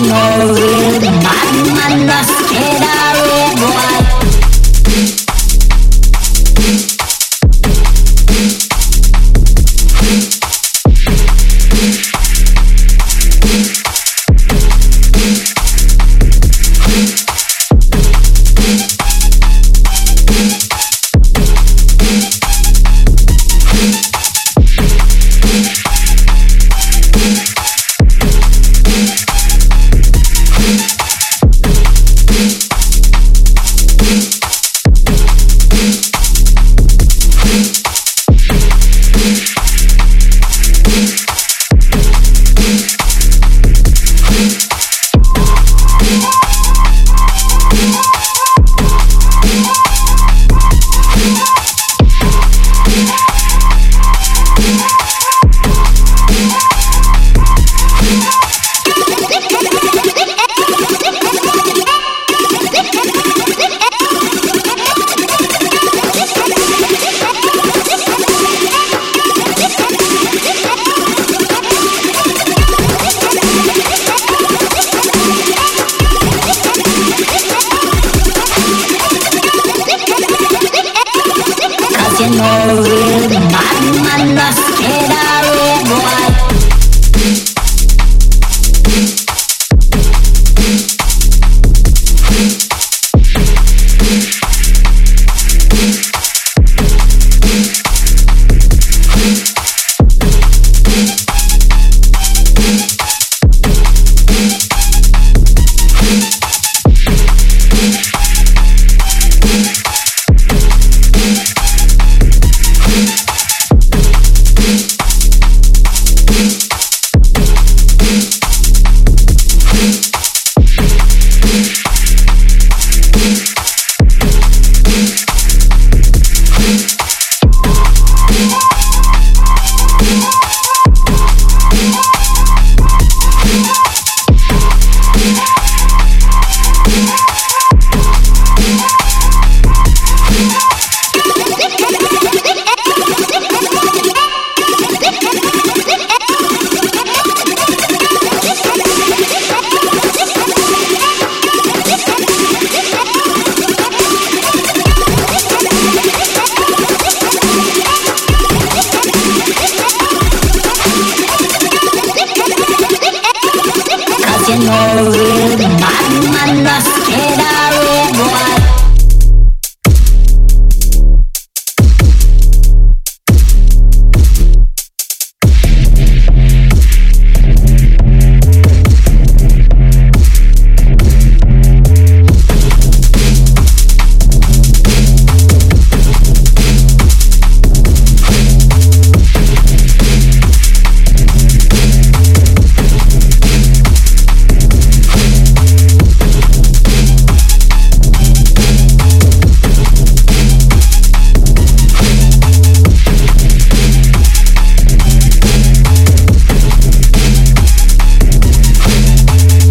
real bad man not scared of Cause you know Know real bad man